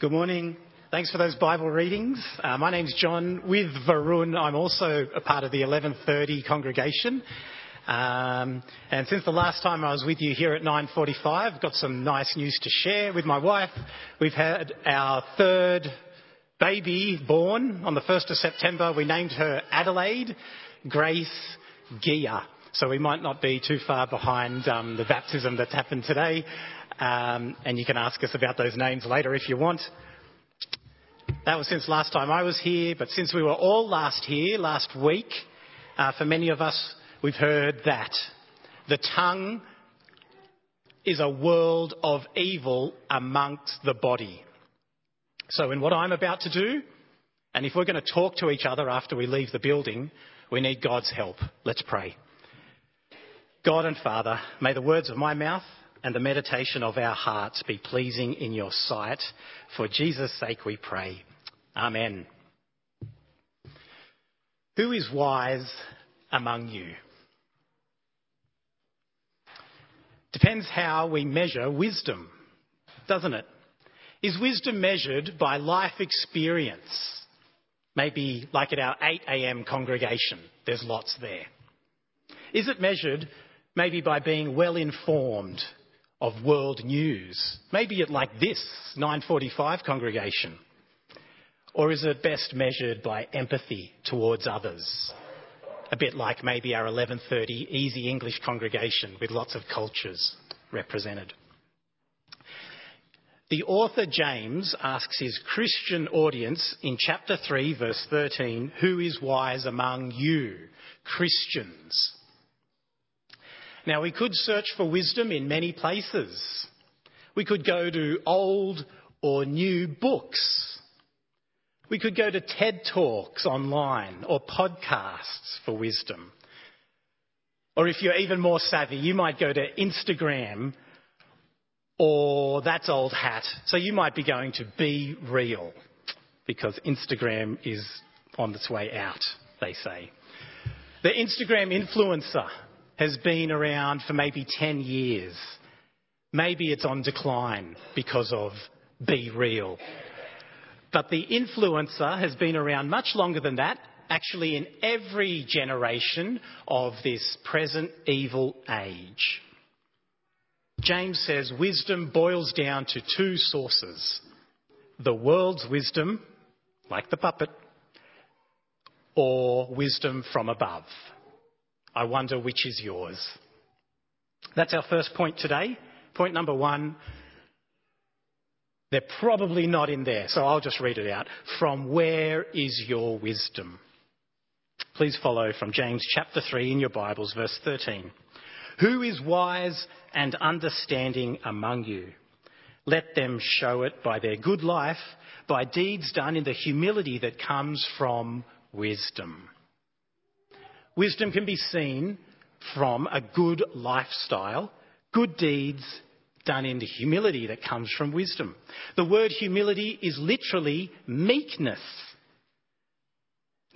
Good morning. Thanks for those Bible readings. Uh, my name's John with Varun. I'm also a part of the 11:30 congregation. Um, and since the last time I was with you here at 9:45, I've got some nice news to share with my wife. We've had our third baby born on the 1st of September. We named her Adelaide Grace Gia. So we might not be too far behind um, the baptism that's happened today. Um, and you can ask us about those names later if you want. That was since last time I was here, but since we were all last here, last week, uh, for many of us, we've heard that the tongue is a world of evil amongst the body. So, in what I'm about to do, and if we're going to talk to each other after we leave the building, we need God's help. Let's pray. God and Father, may the words of my mouth and the meditation of our hearts be pleasing in your sight. For Jesus' sake we pray. Amen. Who is wise among you? Depends how we measure wisdom, doesn't it? Is wisdom measured by life experience? Maybe like at our 8 a.m. congregation, there's lots there. Is it measured maybe by being well informed of world news? Maybe at like this 945 congregation. Or is it best measured by empathy towards others? A bit like maybe our 1130 easy English congregation with lots of cultures represented. The author James asks his Christian audience in chapter 3 verse 13, who is wise among you, Christians? Now, we could search for wisdom in many places. We could go to old or new books. We could go to TED Talks online or podcasts for wisdom. Or if you're even more savvy, you might go to Instagram or That's Old Hat. So you might be going to Be Real because Instagram is on its way out, they say. The Instagram influencer has been around for maybe 10 years. Maybe it's on decline because of BeReal. But the influencer has been around much longer than that, actually in every generation of this present evil age. James says wisdom boils down to two sources the world's wisdom, like the puppet, or wisdom from above. I wonder which is yours. That's our first point today. Point number one. They're probably not in there, so I'll just read it out. From where is your wisdom? Please follow from James chapter 3 in your Bibles, verse 13. Who is wise and understanding among you? Let them show it by their good life, by deeds done in the humility that comes from wisdom. Wisdom can be seen from a good lifestyle, good deeds done in the humility that comes from wisdom. The word humility is literally meekness.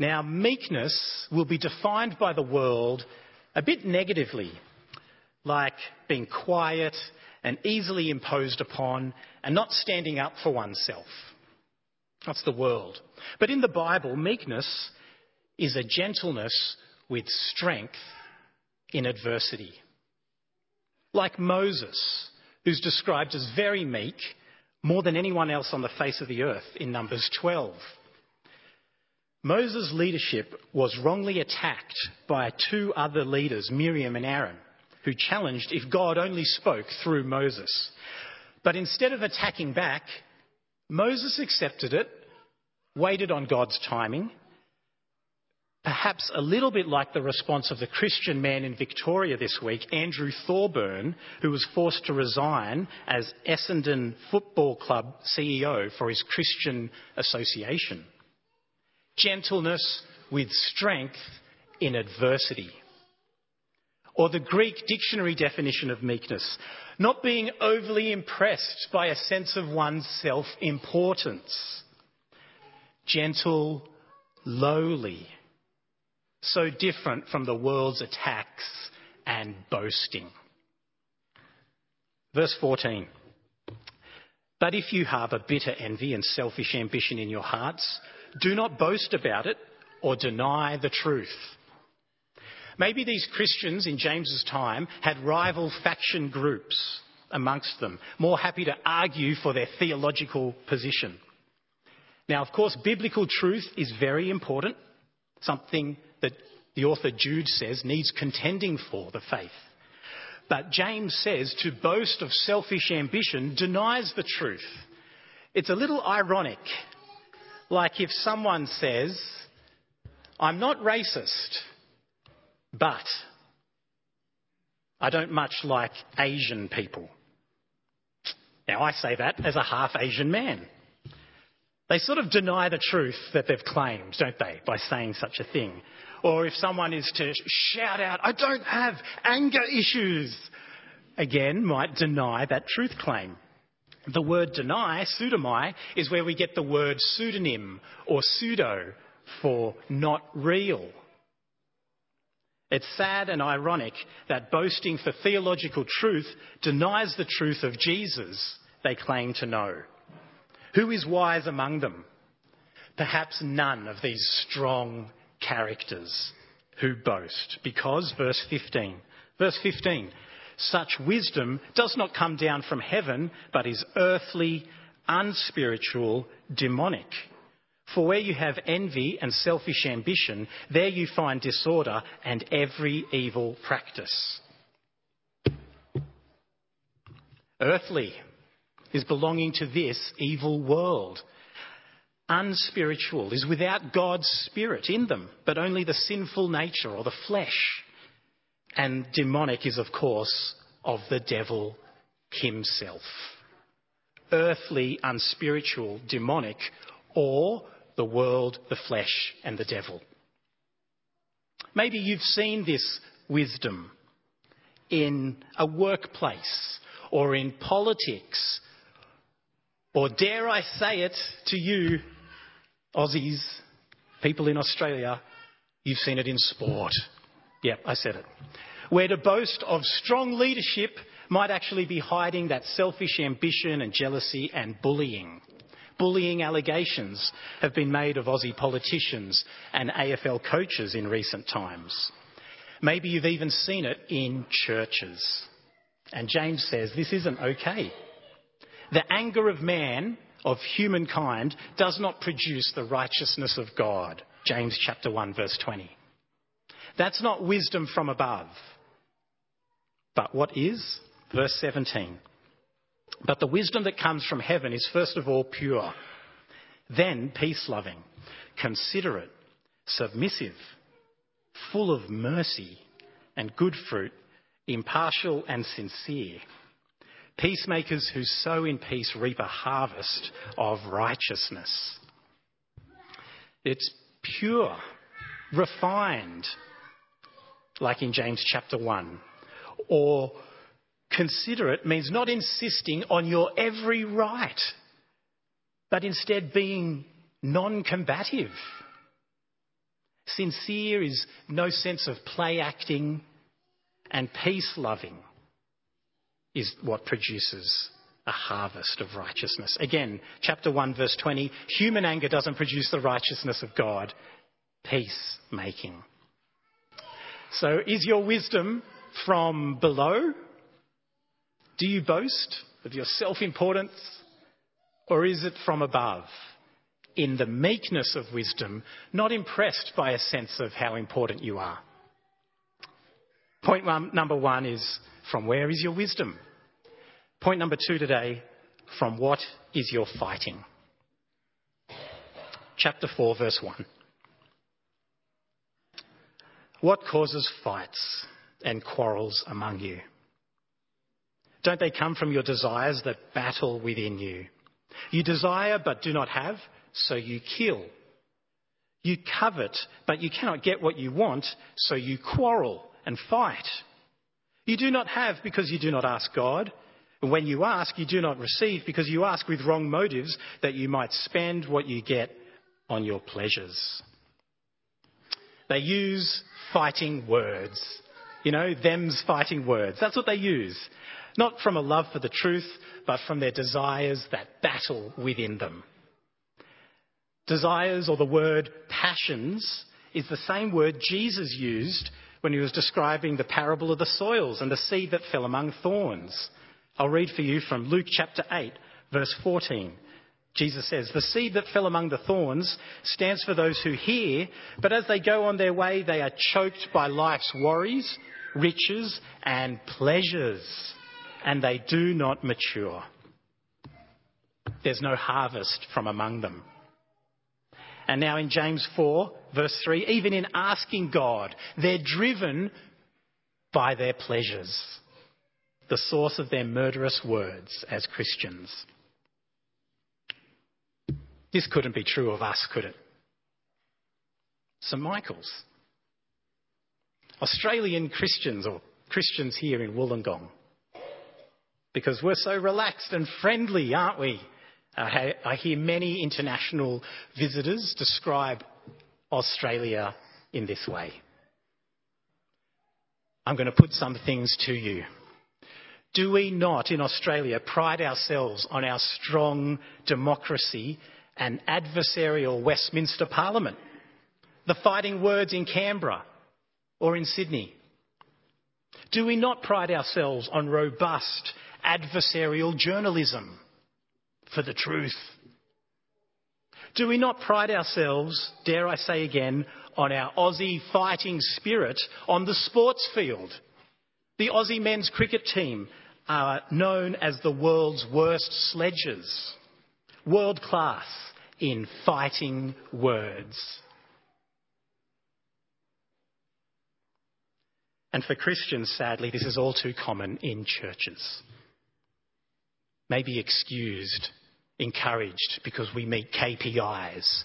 Now, meekness will be defined by the world a bit negatively, like being quiet and easily imposed upon and not standing up for oneself. That's the world. But in the Bible, meekness is a gentleness with strength in adversity. Like Moses, who's described as very meek, more than anyone else on the face of the earth in Numbers 12. Moses' leadership was wrongly attacked by two other leaders, Miriam and Aaron, who challenged if God only spoke through Moses. But instead of attacking back, Moses accepted it, waited on God's timing, Perhaps a little bit like the response of the Christian man in Victoria this week, Andrew Thorburn, who was forced to resign as Essendon Football Club CEO for his Christian association. Gentleness with strength in adversity. Or the Greek dictionary definition of meekness, not being overly impressed by a sense of one's self importance. Gentle, lowly so different from the world's attacks and boasting. Verse 14. But if you harbour bitter envy and selfish ambition in your hearts, do not boast about it or deny the truth. Maybe these Christians in James's time had rival faction groups amongst them, more happy to argue for their theological position. Now, of course, biblical truth is very important, something that the author Jude says needs contending for the faith. But James says to boast of selfish ambition denies the truth. It's a little ironic. Like if someone says, I'm not racist, but I don't much like Asian people. Now, I say that as a half Asian man. They sort of deny the truth that they've claimed, don't they, by saying such a thing. Or if someone is to shout out, I don't have anger issues, again, might deny that truth claim. The word deny, pseudomai, is where we get the word pseudonym or pseudo for not real. It's sad and ironic that boasting for theological truth denies the truth of Jesus they claim to know. Who is wise among them? Perhaps none of these strong characters who boast. Because, verse 15, verse 15, such wisdom does not come down from heaven, but is earthly, unspiritual, demonic. For where you have envy and selfish ambition, there you find disorder and every evil practice. Earthly is belonging to this evil world. Unspiritual is without God's spirit in them, but only the sinful nature or the flesh. And demonic is, of course, of the devil himself. Earthly, unspiritual, demonic, or the world, the flesh, and the devil. Maybe you've seen this wisdom in a workplace or in politics, or dare I say it to you, Aussies, people in Australia, you've seen it in sport. Yep, I said it. Where to boast of strong leadership might actually be hiding that selfish ambition and jealousy and bullying. Bullying allegations have been made of Aussie politicians and AFL coaches in recent times. Maybe you've even seen it in churches. And James says this isn't okay. The anger of man, of humankind, does not produce the righteousness of God. James chapter 1 verse 20. That's not wisdom from above. But what is? Verse 17. But the wisdom that comes from heaven is first of all pure, then peace loving, considerate, submissive, full of mercy and good fruit, impartial and sincere. Peacemakers who sow in peace reap a harvest of righteousness. It's pure, refined, like in James chapter 1, or Considerate means not insisting on your every right, but instead being non combative. Sincere is no sense of play acting, and peace loving is what produces a harvest of righteousness. Again, chapter 1, verse 20 human anger doesn't produce the righteousness of God, peace making. So, is your wisdom from below do you boast of your self importance, or is it from above? In the meekness of wisdom, not impressed by a sense of how important you are. Point one, number one is from where is your wisdom? Point number two today from what is your fighting? Chapter 4, verse 1. What causes fights and quarrels among you? Don't they come from your desires that battle within you? You desire but do not have, so you kill. You covet, but you cannot get what you want, so you quarrel and fight. You do not have because you do not ask God. And when you ask, you do not receive because you ask with wrong motives that you might spend what you get on your pleasures. They use fighting words. You know, them's fighting words. That's what they use. not from a love for the truth, but from their desires that battle within them. Desires, or the word passions, is the same word Jesus used when he was describing the parable of the soils and the seed that fell among thorns. I'll read for you from Luke chapter 8, verse 14. Jesus says, The seed that fell among the thorns stands for those who hear, but as they go on their way, they are choked by life's worries, riches, and pleasures, and they do not mature. There's no harvest from among them. And now in James 4, verse 3, even in asking God, they're driven by their pleasures, the source of their murderous words as Christians. This couldn't be true of us, could it? St Michael's. Australian Christians, or Christians here in Wollongong. Because we're so relaxed and friendly, aren't we? I hear many international visitors describe Australia in this way. I'm going to put some things to you. Do we not in Australia pride ourselves on our strong democracy and adversarial Westminster Parliament? The fighting words in Canberra or in Sydney? Do we not pride ourselves on robust adversarial journalism? For the truth? Do we not pride ourselves, dare I say again, on our Aussie fighting spirit on the sports field? The Aussie men's cricket team are known as the world's worst sledgers, world class in fighting words. And for Christians, sadly, this is all too common in churches. Maybe excused encouraged because we meet KPIs.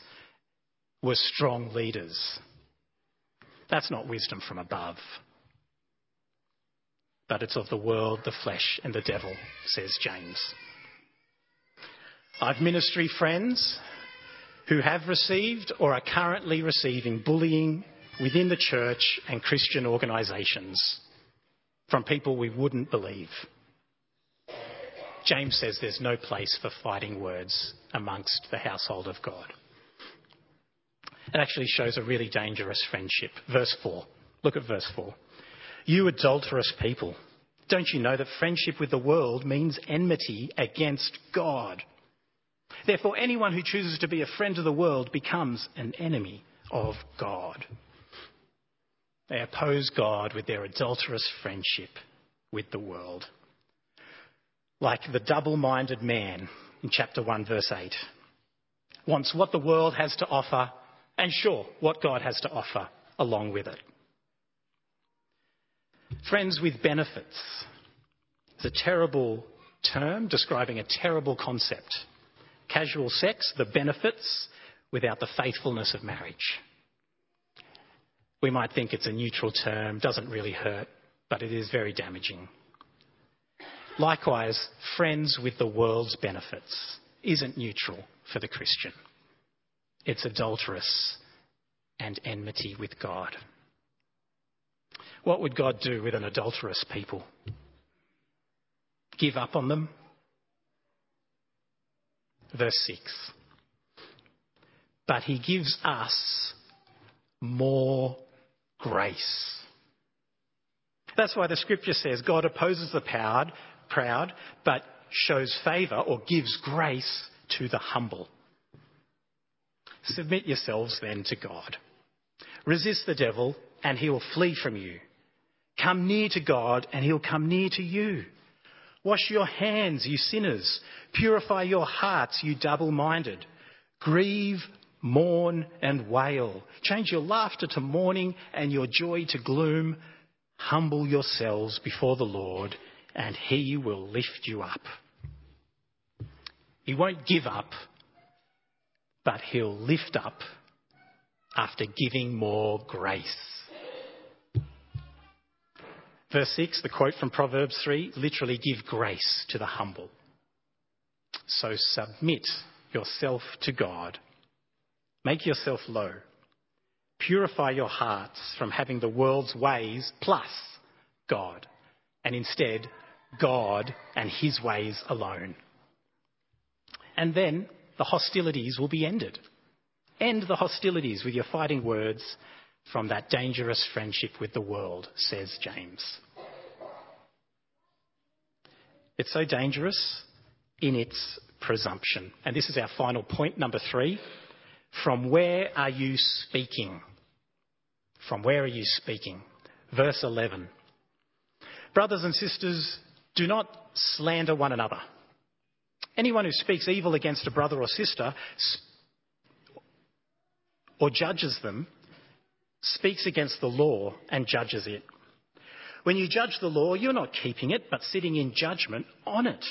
We're strong leaders. That's not wisdom from above. But it's of the world, the flesh, and the devil, says James. I've ministry friends who have received or are currently receiving bullying within the church and Christian organisations from people we wouldn't believe. James says there's no place for fighting words amongst the household of God. It actually shows a really dangerous friendship. Verse 4. Look at verse 4. You adulterous people, don't you know that friendship with the world means enmity against God? Therefore, anyone who chooses to be a friend of the world becomes an enemy of God. They oppose God with their adulterous friendship with the world like the double minded man in chapter 1, verse 8. Wants what the world has to offer, and sure, what God has to offer along with it. Friends with benefits is a terrible term describing a terrible concept. Casual sex, the benefits, without the faithfulness of marriage. We might think it's a neutral term, doesn't really hurt, but it is very damaging. Likewise, friends with the world's benefits isn't neutral for the Christian. It's adulterous and enmity with God. What would God do with an adulterous people? Give up on them? Verse 6. But he gives us more grace. That's why the scripture says God opposes the proud, proud, but shows favour or gives grace to the humble. Submit yourselves then to God. Resist the devil, and he will flee from you. Come near to God, and he'll come near to you. Wash your hands, you sinners. Purify your hearts, you double minded. Grieve, mourn, and wail. Change your laughter to mourning and your joy to gloom. Humble yourselves before the Lord, and he will lift you up. He won't give up, but he'll lift up after giving more grace. Verse 6, the quote from Proverbs 3 literally give grace to the humble. So submit yourself to God. Make yourself low. Purify your hearts from having the world's ways plus God, and instead God and his ways alone. And then the hostilities will be ended. End the hostilities with your fighting words from that dangerous friendship with the world, says James. It's so dangerous in its presumption. And this is our final point, number three. From where are you speaking? From where are you speaking? Verse 11. Brothers and sisters, do not slander one another. Anyone who speaks evil against a brother or sister or judges them speaks against the law and judges it. When you judge the law, you're not keeping it, but sitting in judgment on it.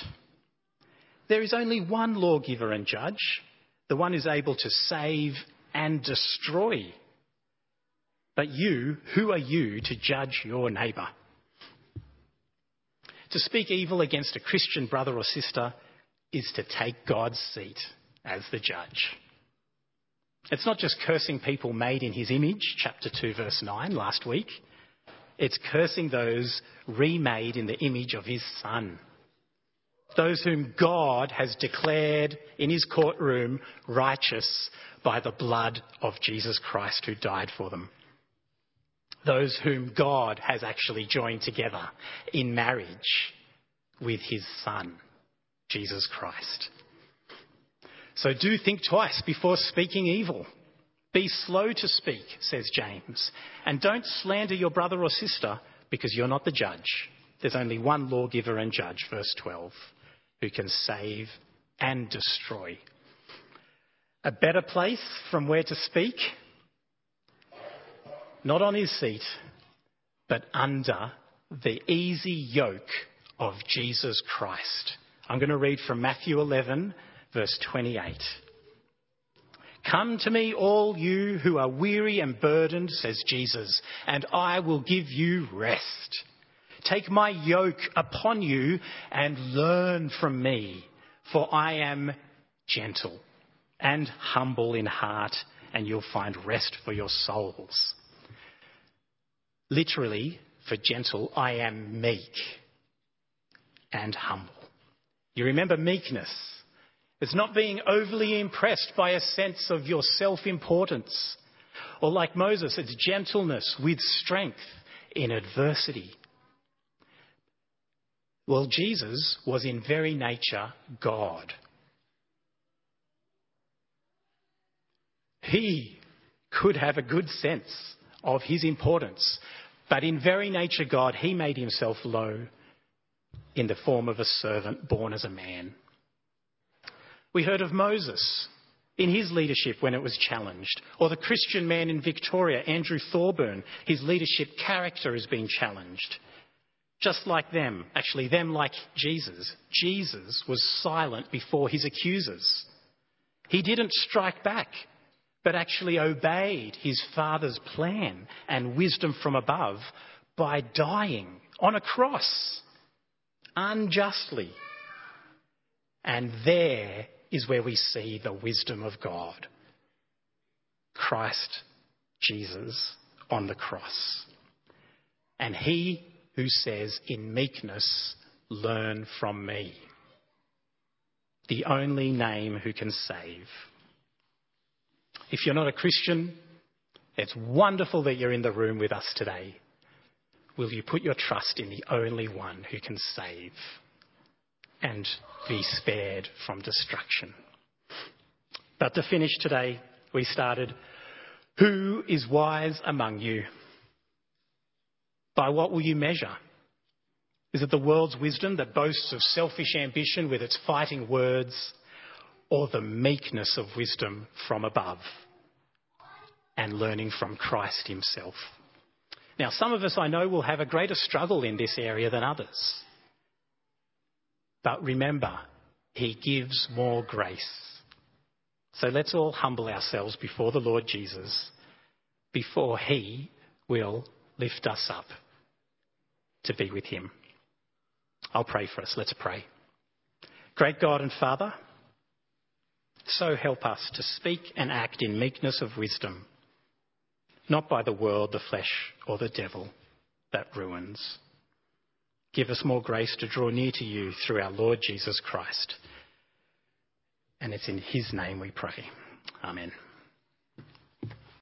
There is only one lawgiver and judge, the one who's able to save and destroy. But you, who are you to judge your neighbour? To speak evil against a Christian brother or sister is to take God's seat as the judge. It's not just cursing people made in his image, chapter 2, verse 9, last week. It's cursing those remade in the image of his Son. Those whom God has declared in his courtroom righteous by the blood of Jesus Christ who died for them. Those whom God has actually joined together in marriage with his Son, Jesus Christ. So do think twice before speaking evil. Be slow to speak, says James, and don't slander your brother or sister because you're not the judge. There's only one lawgiver and judge, verse 12, who can save and destroy. A better place from where to speak? Not on his seat, but under the easy yoke of Jesus Christ. I'm going to read from Matthew 11, verse 28. Come to me, all you who are weary and burdened, says Jesus, and I will give you rest. Take my yoke upon you and learn from me, for I am gentle and humble in heart, and you'll find rest for your souls. Literally, for gentle, I am meek and humble. You remember meekness it's not being overly impressed by a sense of your self importance. Or like Moses, it's gentleness with strength in adversity. Well, Jesus was in very nature God. He could have a good sense of his importance, but in very nature God, he made himself low in the form of a servant born as a man. We heard of Moses in his leadership when it was challenged, or the Christian man in Victoria, Andrew Thorburn, his leadership character has been challenged. Just like them, actually, them like Jesus. Jesus was silent before his accusers. He didn't strike back, but actually obeyed his Father's plan and wisdom from above by dying on a cross unjustly. And there is where we see the wisdom of God. Christ Jesus on the cross. And he who says in meekness, learn from me. The only name who can save. If you're not a Christian, it's wonderful that you're in the room with us today. Will you put your trust in the only one who can save? and be spared from destruction. But to finish today, we started Who is wise among you? By what will you measure? Is it the world's wisdom that boasts of selfish ambition with its fighting words, or the meekness of wisdom from above and learning from Christ Himself? Now, some of us I know will have a greater struggle in this area than others. But remember, He gives more grace. So let's all humble ourselves before the Lord Jesus, before He will lift us up to be with Him. I'll pray for us. Let's pray. Great God and Father, so help us to speak and act in meekness of wisdom, not by the world, the flesh, or the devil that ruins. Give us more grace to draw near to you through our Lord Jesus Christ. And it's in his name we pray. Amen.